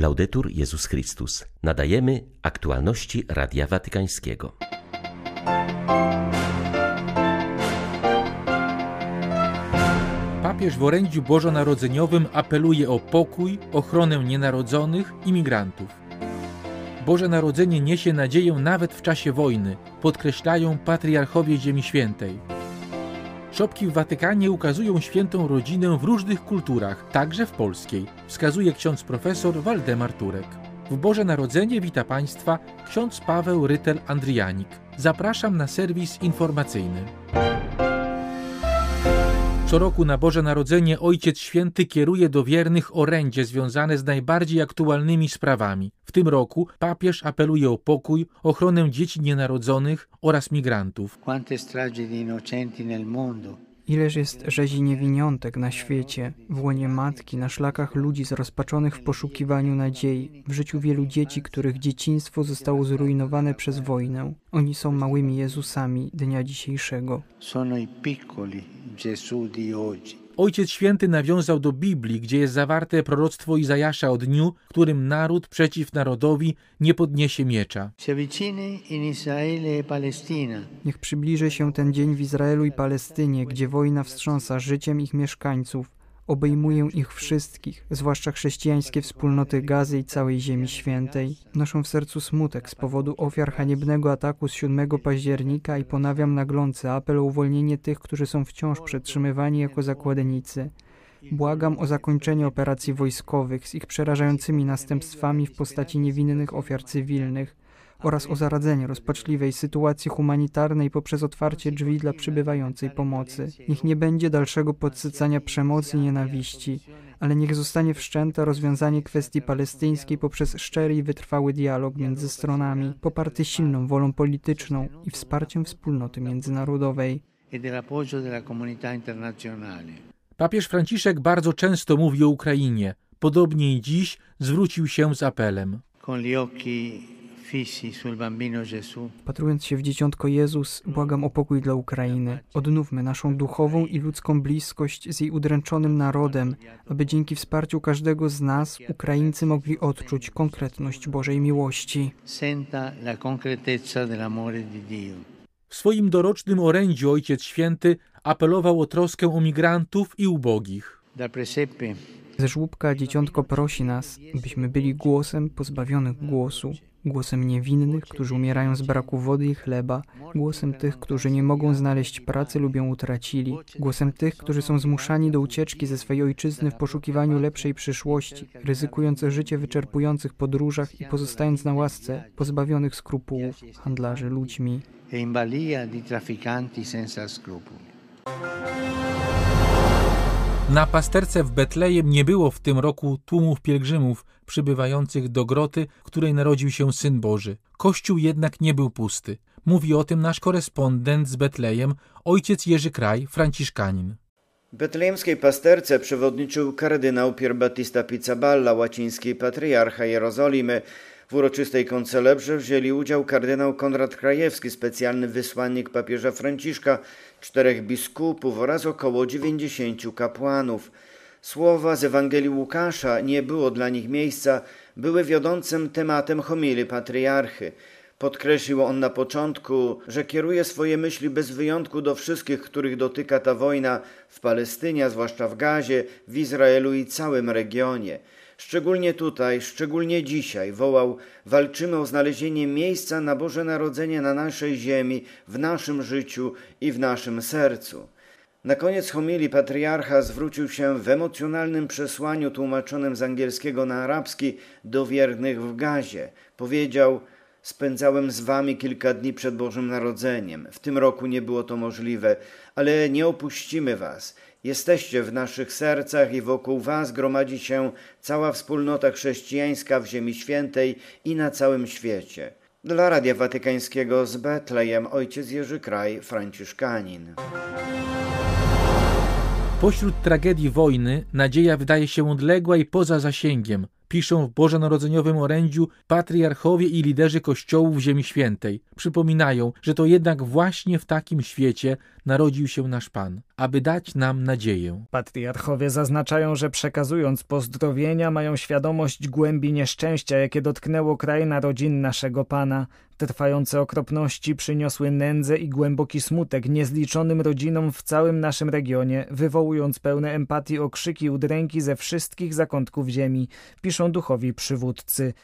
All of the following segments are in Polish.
Laudetur Jezus Chrystus. Nadajemy aktualności Radia Watykańskiego. Papież w orędziu bożonarodzeniowym apeluje o pokój, ochronę nienarodzonych i migrantów. Boże Narodzenie niesie nadzieję nawet w czasie wojny, podkreślają patriarchowie Ziemi Świętej. Szopki w Watykanie ukazują świętą rodzinę w różnych kulturach, także w polskiej, wskazuje ksiądz profesor Waldemar Turek. W Boże Narodzenie wita Państwa ksiądz Paweł Rytel-Andrianik. Zapraszam na serwis informacyjny. Co roku na Boże Narodzenie Ojciec Święty kieruje do wiernych orędzie związane z najbardziej aktualnymi sprawami. W tym roku papież apeluje o pokój, ochronę dzieci nienarodzonych oraz migrantów. Quante stragi di innocenti nel mondo. Ileż jest rzezi niewiniątek na świecie, w łonie matki, na szlakach ludzi zrozpaczonych w poszukiwaniu nadziei, w życiu wielu dzieci, których dzieciństwo zostało zrujnowane przez wojnę. Oni są małymi Jezusami dnia dzisiejszego. Sono i piccoli Gesù di oggi. Ojciec Święty nawiązał do Biblii, gdzie jest zawarte proroctwo Izajasza o dniu, którym naród przeciw narodowi nie podniesie miecza. E. Niech przybliży się ten dzień w Izraelu i Palestynie, gdzie wojna wstrząsa życiem ich mieszkańców, obejmuje ich wszystkich, zwłaszcza chrześcijańskie wspólnoty Gazy i całej Ziemi Świętej. Noszę w sercu smutek z powodu ofiar haniebnego ataku z 7 października i ponawiam naglący apel o uwolnienie tych, którzy są wciąż przetrzymywani jako zakładnicy. Błagam o zakończenie operacji wojskowych z ich przerażającymi następstwami w postaci niewinnych ofiar cywilnych oraz o zaradzenie rozpaczliwej sytuacji humanitarnej poprzez otwarcie drzwi dla przybywającej pomocy. Niech nie będzie dalszego podsycania przemocy i nienawiści, ale niech zostanie wszczęte rozwiązanie kwestii palestyńskiej poprzez szczery i wytrwały dialog między stronami, poparty silną wolą polityczną i wsparciem wspólnoty międzynarodowej. Papież Franciszek bardzo często mówi o Ukrainie. Podobnie i dziś zwrócił się z apelem. Con gli occhi Patrując się w dzieciątko Jezus, błagam o pokój dla Ukrainy. Odnówmy naszą duchową i ludzką bliskość z jej udręczonym narodem, aby dzięki wsparciu każdego z nas Ukraińcy mogli odczuć konkretność Bożej miłości. W swoim dorocznym orędziu Ojciec Święty apelował o troskę o migrantów i ubogich. Ze żłóbka dzieciątko prosi nas, byśmy byli głosem pozbawionych głosu, głosem niewinnych, którzy umierają z braku wody i chleba, głosem tych, którzy nie mogą znaleźć pracy lub ją utracili, głosem tych, którzy są zmuszani do ucieczki ze swej ojczyzny w poszukiwaniu lepszej przyszłości, ryzykując życie w wyczerpujących podróżach i pozostając na łasce pozbawionych skrupułów handlarzy ludźmi. e in balia di trafficanti senza scrupoli. Na pasterce w Betlejem nie było w tym roku tłumów pielgrzymów przybywających do groty, w której narodził się Syn Boży. Kościół jednak nie był pusty. Mówi o tym nasz korespondent z Betlejem, ojciec Jerzy Kraj, franciszkanin. Betlejemskiej pasterce przewodniczył kardynał Pier Battista Pizzaballa, łaciński patriarcha Jerozolimy. W uroczystej koncelebrze wzięli udział kardynał Konrad Krajewski, specjalny wysłannik papieża Franciszka, czterech biskupów oraz około 90 kapłanów. Słowa z Ewangelii Łukasza nie było dla nich miejsca, były wiodącym tematem homilii patriarchy. Podkreślił on na początku, że kieruje swoje myśli bez wyjątku do wszystkich, których dotyka ta wojna w Palestynie, zwłaszcza w Gazie, w Izraelu i całym regionie. Szczególnie tutaj, szczególnie dzisiaj wołał: walczymy o znalezienie miejsca na Boże Narodzenie na naszej ziemi, w naszym życiu i w naszym sercu. Na koniec homilii patriarcha zwrócił się w emocjonalnym przesłaniu tłumaczonym z angielskiego na arabski do wiernych w Gazie. Powiedział: Spędzałem z wami kilka dni przed Bożym Narodzeniem. W tym roku nie było to możliwe, ale nie opuścimy was. Jesteście w naszych sercach i wokół was gromadzi się cała wspólnota chrześcijańska w Ziemi Świętej i na całym świecie. Dla Radia Watykańskiego z Betlejem ojciec Jerzy Kraj, Franciszkanin. Pośród tragedii wojny nadzieja wydaje się odległa i poza zasięgiem. Piszą w bożonarodzeniowym orędziu patriarchowie i liderzy kościołów Ziemi Świętej. Przypominają, że to jednak właśnie w takim świecie narodził się nasz Pan, aby dać nam nadzieję. Patriarchowie zaznaczają, że przekazując pozdrowienia mają świadomość głębi nieszczęścia, jakie dotknęło kraj narodzin naszego Pana. Trwające okropności przyniosły nędzę i głęboki smutek niezliczonym rodzinom w całym naszym regionie, wywołując pełne empatii okrzyki udręki ze wszystkich zakątków ziemi, piszą duchowi przywódcy.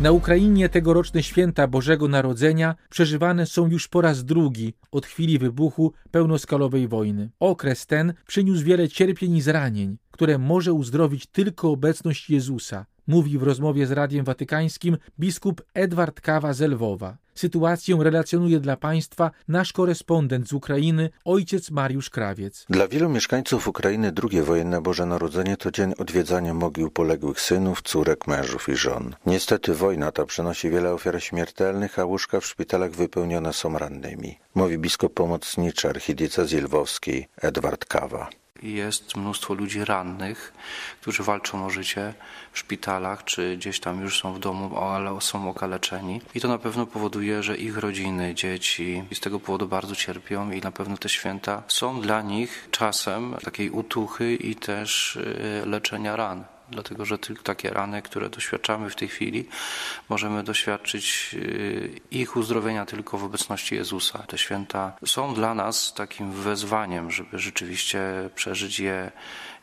Na Ukrainie tegoroczne święta Bożego Narodzenia przeżywane są już po raz drugi od chwili wybuchu pełnoskalowej wojny. Okres ten przyniósł wiele cierpień i zranień, które może uzdrowić tylko obecność Jezusa, mówi w rozmowie z Radiem Watykańskim biskup Edward Kawa z Lwowa. Sytuację relacjonuje dla Państwa nasz korespondent z Ukrainy, ojciec Mariusz Krawiec. Dla wielu mieszkańców Ukrainy drugie wojenne Boże Narodzenie to dzień odwiedzania mogił poległych synów, córek, mężów i żon. Niestety wojna ta przynosi wiele ofiar śmiertelnych, a łóżka w szpitalach wypełnione są rannymi. Mówi biskup pomocniczy archidiecezji lwowskiej Edward Kawa. Jest mnóstwo ludzi rannych, którzy walczą o życie w szpitalach, czy gdzieś tam już są w domu, ale są okaleczeni. I to na pewno powoduje, że ich rodziny, dzieci z tego powodu bardzo cierpią i na pewno te święta są dla nich czasem takiej utuchy i też y, leczenia ran dlatego że tylko takie rany, które doświadczamy w tej chwili, możemy doświadczyć y, ich uzdrowienia tylko w obecności Jezusa. Te święta są dla nas takim wezwaniem, żeby rzeczywiście przeżyć je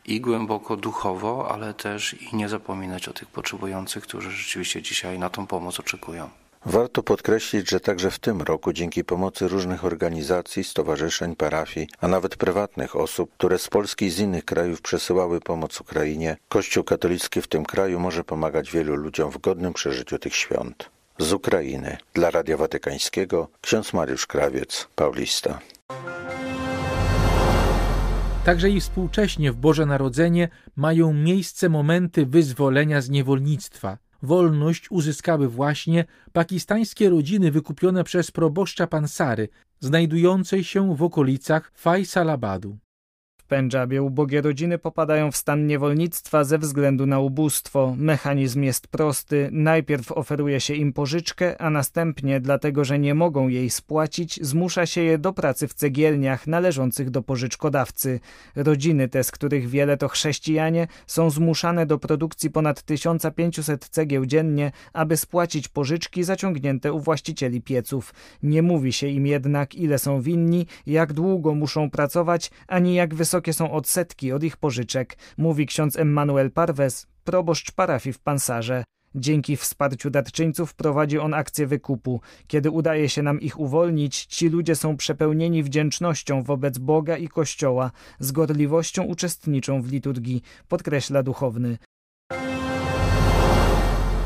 i głęboko duchowo, ale też i nie zapominać o tych potrzebujących, którzy rzeczywiście dzisiaj na tą pomoc oczekują. Warto podkreślić, że także w tym roku dzięki pomocy różnych organizacji, stowarzyszeń, parafii, a nawet prywatnych osób, które z Polski i z innych krajów przesyłały pomoc Ukrainie, Kościół katolicki w tym kraju może pomagać wielu ludziom w godnym przeżyciu tych świąt. Z Ukrainy dla Radia Watykańskiego ksiądz Mariusz Krawiec, Paulista. Także i współcześnie w Boże Narodzenie mają miejsce momenty wyzwolenia z niewolnictwa, wolność uzyskały właśnie pakistańskie rodziny wykupione przez proboszcza Pansary, znajdującej się w okolicach Faisalabadu. Pendżabie ubogie rodziny popadają w stan niewolnictwa ze względu na ubóstwo. Mechanizm jest prosty. Najpierw oferuje się im pożyczkę, a następnie, dlatego że nie mogą jej spłacić, zmusza się je do pracy w cegielniach należących do pożyczkodawcy. Rodziny te, z których wiele to chrześcijanie, są zmuszane do produkcji ponad 1500 cegieł dziennie, aby spłacić pożyczki zaciągnięte u właścicieli pieców. Nie mówi się im jednak, ile są winni, jak długo muszą pracować, ani jak wysoko wysokie są odsetki od ich pożyczek, mówi ksiądz Emmanuel Parves, proboszcz parafii w Pansarze. Dzięki wsparciu darczyńców prowadzi on akcję wykupu. Kiedy udaje się nam ich uwolnić, ci ludzie są przepełnieni wdzięcznością wobec Boga i Kościoła, z gorliwością uczestniczą w liturgii, podkreśla duchowny.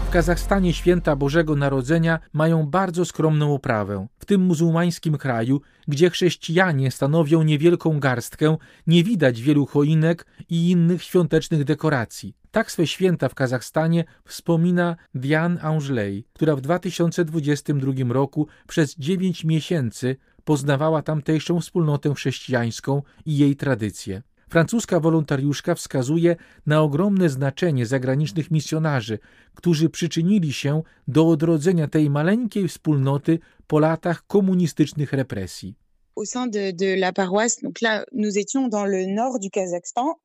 W Kazachstanie święta Bożego Narodzenia mają bardzo skromną oprawę. W tym muzułmańskim kraju, gdzie chrześcijanie stanowią niewielką garstkę, nie widać wielu choinek i innych świątecznych dekoracji. Tak swe święta w Kazachstanie wspomina Diane Angelej, która w 2022 roku przez dziewięć miesięcy poznawała tamtejszą wspólnotę chrześcijańską i jej tradycje. Francuska wolontariuszka wskazuje na ogromne znaczenie zagranicznych misjonarzy, którzy przyczynili się do odrodzenia tej maleńkiej wspólnoty po latach komunistycznych represji. Au sein de, de la paroisse, donc là, nous étions dans le nord du Kazakhstan,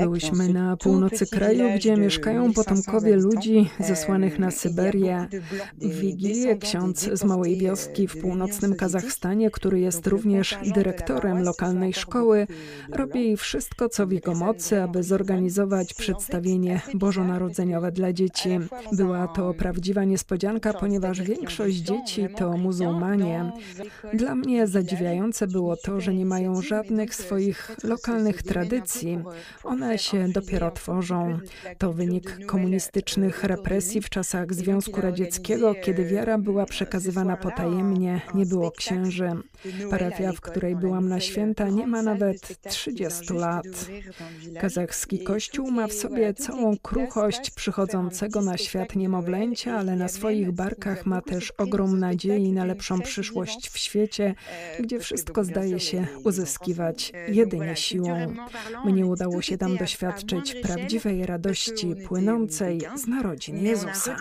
Byłyśmy na północy kraju, gdzie mieszkają potomkowie ludzi zesłanych na Syberię. W Wigilię ksiądz z małej wioski w północnym Kazachstanie, który jest również dyrektorem lokalnej szkoły, robi wszystko, co w jego mocy, aby zorganizować przedstawienie bożonarodzeniowe dla dzieci. Była to prawdziwa niespodzianka, ponieważ większość dzieci to muzułmanie. Dla mnie zadziwiające było to, że nie mają żadnych swoich lokalnych tradycji, tradycji. One się dopiero tworzą. To wynik komunistycznych represji w czasach Związku Radzieckiego, kiedy wiara była przekazywana potajemnie, nie było księży. Parafia, w której byłam na święta, nie ma nawet 30 lat. Kazachski kościół ma w sobie całą kruchość przychodzącego na świat niemowlęcia, ale na swoich barkach ma też ogrom nadziei na lepszą przyszłość w świecie, gdzie wszystko zdaje się uzyskiwać jedynie siłą. Mnie udało się tam doświadczyć prawdziwej radości płynącej z narodzin Jezusa.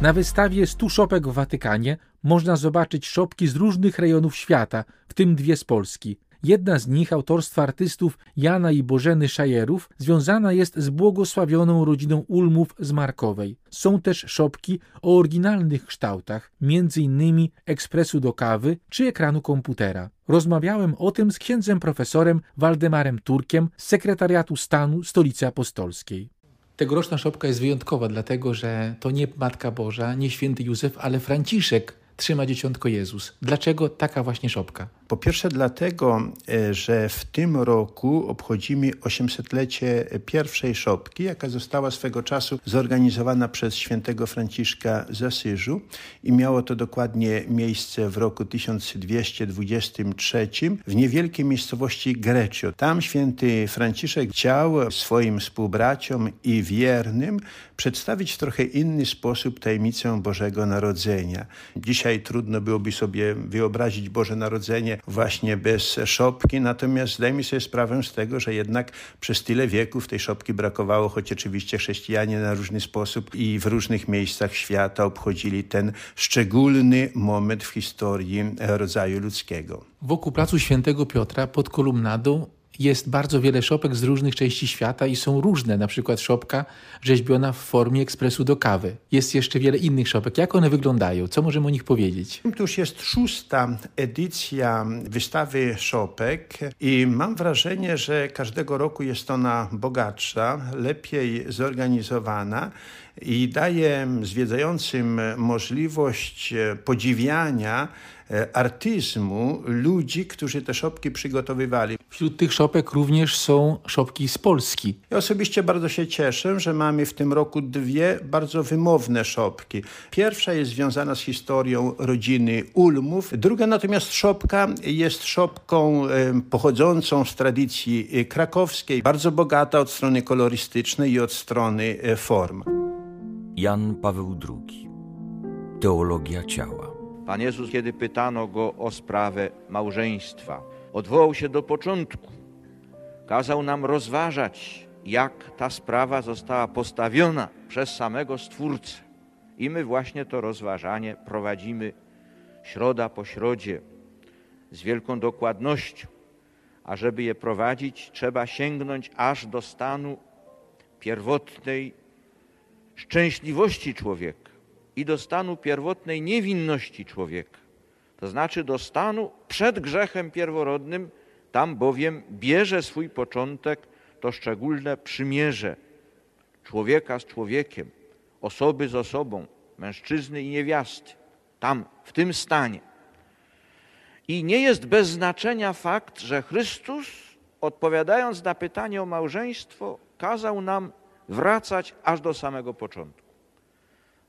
Na wystawie 100 szopek w Watykanie można zobaczyć szopki z różnych rejonów świata, w tym dwie z Polski. Jedna z nich, autorstwa artystów Jana i Bożeny Szajerów, związana jest z błogosławioną rodziną Ulmów z Markowej. Są też szopki o oryginalnych kształtach, innymi ekspresu do kawy czy ekranu komputera. Rozmawiałem o tym z księdzem profesorem Waldemarem Turkiem z Sekretariatu Stanu Stolicy Apostolskiej. Tegoroczna szopka jest wyjątkowa, dlatego że to nie Matka Boża, nie święty Józef, ale Franciszek trzyma dzieciątko Jezus. Dlaczego taka właśnie szopka? Po pierwsze dlatego, e, że w tym roku obchodzimy 800-lecie pierwszej szopki, jaka została swego czasu zorganizowana przez świętego Franciszka z Asyżu i miało to dokładnie miejsce w roku 1223 w niewielkiej miejscowości Grecio. Tam święty Franciszek chciał swoim współbraciom i wiernym przedstawić w trochę inny sposób tajemnicę Bożego Narodzenia. Dzisiaj trudno byłoby sobie wyobrazić Boże Narodzenie właśnie bez szopki, natomiast zdajmy sobie sprawę z tego, że jednak przez tyle wieków tej szopki brakowało, choć oczywiście chrześcijanie na różny sposób i w różnych miejscach świata obchodzili ten szczególny moment w historii rodzaju ludzkiego. Wokół placu Świętego Piotra pod kolumnadą jest bardzo wiele szopek z różnych części świata i są różne, na przykład szopka rzeźbiona w formie ekspresu do kawy. Jest jeszcze wiele innych szopek. Jak one wyglądają? Co możemy o nich powiedzieć? Już jest szósta edycja wystawy szopek i mam wrażenie, że każdego roku jest ona bogatsza, lepiej zorganizowana i daje zwiedzającym możliwość podziwiania E, artyzmu ludzi, którzy te szopki przygotowywali. Wśród tych szopek również są szopki z Polski. Ja osobiście bardzo się cieszę, że mamy w tym roku dwie bardzo wymowne szopki. Pierwsza jest związana z historią rodziny Ulmów, druga natomiast szopka jest szopką e, pochodzącą z tradycji e, krakowskiej, bardzo bogata od strony kolorystycznej i od strony form. Jan Paweł II Teologia ciała Pan Jezus, kiedy pytano go o sprawę małżeństwa, odwołał się do początku. Kazał nam rozważać, jak ta sprawa została postawiona przez samego Stwórcę. I my właśnie to rozważanie prowadzimy środa po środzie z wielką dokładnością. A żeby je prowadzić, trzeba sięgnąć aż do stanu pierwotnej szczęśliwości człowieka i do stanu pierwotnej niewinności człowieka, to znaczy do stanu przed grzechem pierworodnym, tam bowiem bierze swój początek to szczególne przymierze człowieka z człowiekiem, osoby z osobą, mężczyzny i niewiasty, tam, w tym stanie. I nie jest bez znaczenia fakt, że Chrystus, odpowiadając na pytanie o małżeństwo, kazał nam wracać aż do samego początku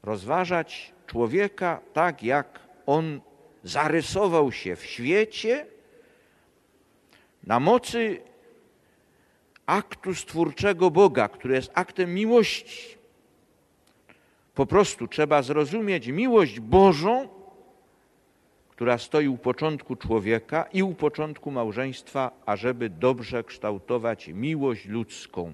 rozważać człowieka tak, jak on zarysował się w świecie na mocy aktu stwórczego Boga, który jest aktem miłości. Po prostu trzeba zrozumieć miłość Bożą, która stoi u początku człowieka i u początku małżeństwa, ażeby dobrze kształtować miłość ludzką.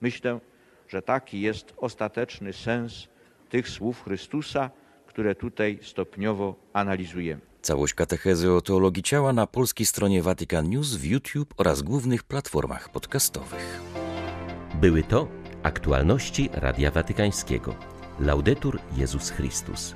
Myślę, że taki jest ostateczny sens tych słów Chrystusa, które tutaj stopniowo analizujemy. Całość katechezy o teologii ciała na polskiej stronie Vatican News w YouTube oraz głównych platformach podcastowych. Były to aktualności Radia Watykańskiego. Laudetur Jezus Chrystus.